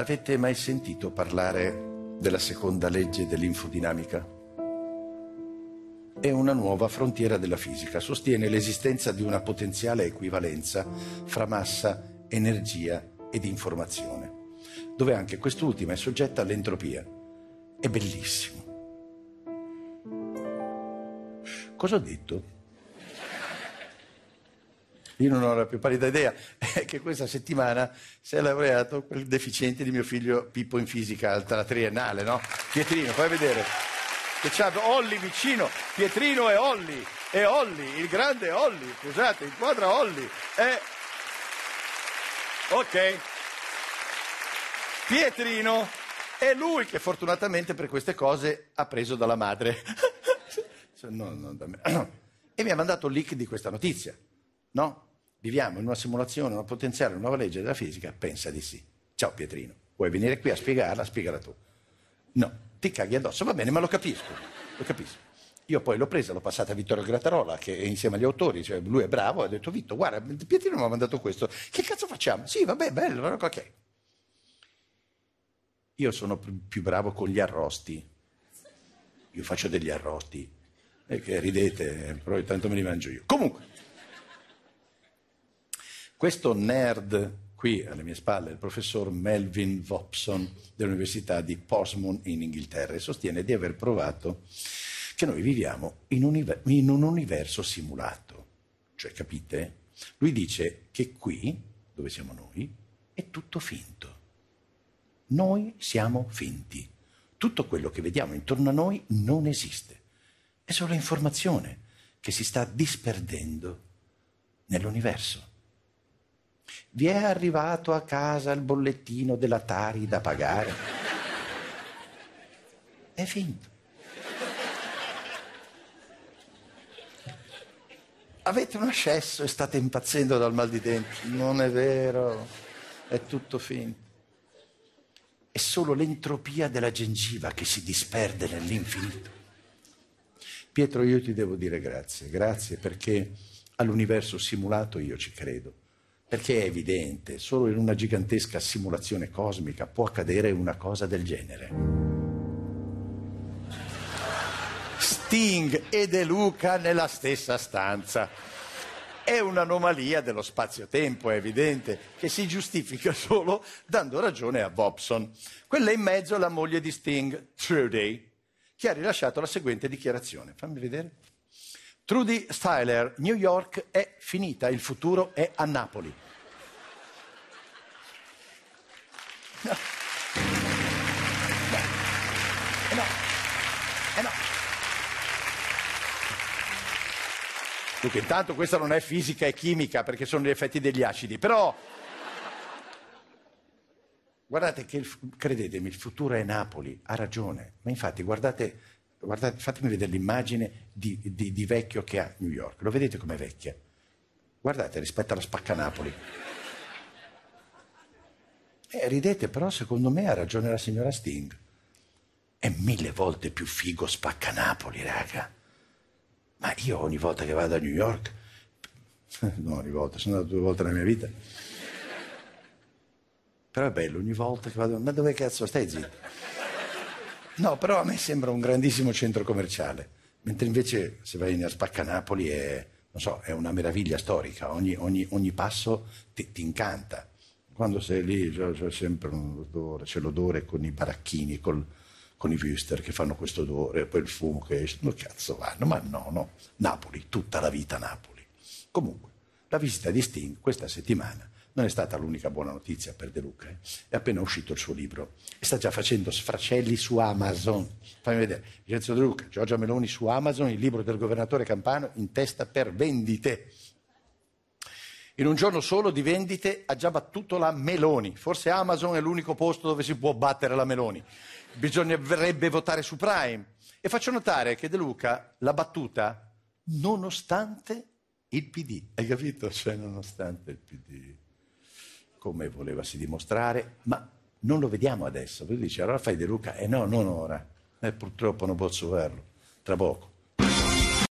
Avete mai sentito parlare della seconda legge dell'infodinamica? È una nuova frontiera della fisica, sostiene l'esistenza di una potenziale equivalenza fra massa, energia ed informazione, dove anche quest'ultima è soggetta all'entropia. È bellissimo. Cosa ho detto? Io non ho la più pallida idea, è che questa settimana si è laureato quel deficiente di mio figlio Pippo in fisica alla triennale, no? Pietrino, fai vedere. Che c'ha Olli vicino, Pietrino e Olli, e Olli, il grande Olli, scusate, inquadra Olli. E... Ok. Pietrino è lui che fortunatamente per queste cose ha preso dalla madre. no, no, da me. E mi ha mandato il link di questa notizia, no? Viviamo in una simulazione, una potenziale nuova legge della fisica? Pensa di sì. Ciao Pietrino, vuoi venire qui a spiegarla? Spiegala tu. No, ti caghi addosso, va bene, ma lo capisco, lo capisco. Io poi l'ho presa, l'ho passata a Vittorio Grattarola, che è insieme agli autori, cioè lui è bravo, ha detto Vitto, guarda, Pietrino mi ha mandato questo, che cazzo facciamo? Sì, vabbè, bello, ok. Io sono più bravo con gli arrosti, io faccio degli arrosti, e che ridete, però intanto me li mangio io. Comunque, questo nerd qui alle mie spalle, il professor Melvin Vopson dell'Università di Portsmouth in Inghilterra, sostiene di aver provato che noi viviamo in un, in un universo simulato. Cioè, capite? Lui dice che qui, dove siamo noi, è tutto finto. Noi siamo finti. Tutto quello che vediamo intorno a noi non esiste. È solo informazione che si sta disperdendo nell'universo. Vi è arrivato a casa il bollettino della Tari da pagare? È finto. Avete un ascesso e state impazzendo dal mal di denti. Non è vero, è tutto finto. È solo l'entropia della gengiva che si disperde nell'infinito. Pietro, io ti devo dire grazie, grazie perché all'universo simulato io ci credo perché è evidente, solo in una gigantesca simulazione cosmica può accadere una cosa del genere. Sting e De Luca nella stessa stanza. È un'anomalia dello spazio-tempo, è evidente, che si giustifica solo dando ragione a Bobson. Quella in mezzo è la moglie di Sting, Trudy, che ha rilasciato la seguente dichiarazione. Fammi vedere. Trudy Styler, New York è finita, il futuro è a Napoli. No. Eh no. Eh no. Dunque, intanto questa non è fisica e chimica perché sono gli effetti degli acidi, però guardate che, il, credetemi, il futuro è Napoli, ha ragione, ma infatti guardate Guardate, fatemi vedere l'immagine di, di, di, vecchio che ha New York. Lo vedete com'è vecchia? Guardate rispetto alla spacca Napoli. Eh, ridete, però secondo me ha ragione la signora Sting. È mille volte più figo spacca Napoli, raga. Ma io ogni volta che vado a New York, no, ogni volta, sono andato due volte nella mia vita. Però è bello, ogni volta che vado, ma dove cazzo stai zitto? No, però a me sembra un grandissimo centro commerciale, mentre invece se vai a Spaccanapoli è, so, è una meraviglia storica, ogni, ogni, ogni passo ti, ti, incanta. Quando sei lì c'è, c'è, sempre un odore, c'è l'odore con i baracchini, col, con i Wüster che fanno questo odore, poi il fumo che esce, no cazzo vanno, ma no, no, Napoli, tutta la vita Napoli. Comunque, la visita di Sting questa settimana non è stata l'unica buona notizia per De Luca. Eh. È appena uscito il suo libro e sta già facendo sfracelli su Amazon. Fammi vedere. Vincenzo De Luca, Giorgia Meloni su Amazon, il libro del governatore Campano in testa per vendite. In un giorno solo di vendite ha già battuto la Meloni. Forse Amazon è l'unico posto dove si può battere la Meloni. Bisognerebbe votare su Prime. E faccio notare che De Luca l'ha battuta nonostante il PD. Hai capito? Cioè, nonostante il PD come volevasi dimostrare, ma non lo vediamo adesso. Lui dice, allora fai De Luca? Eh no, non ora. Eh, purtroppo non posso farlo, tra poco.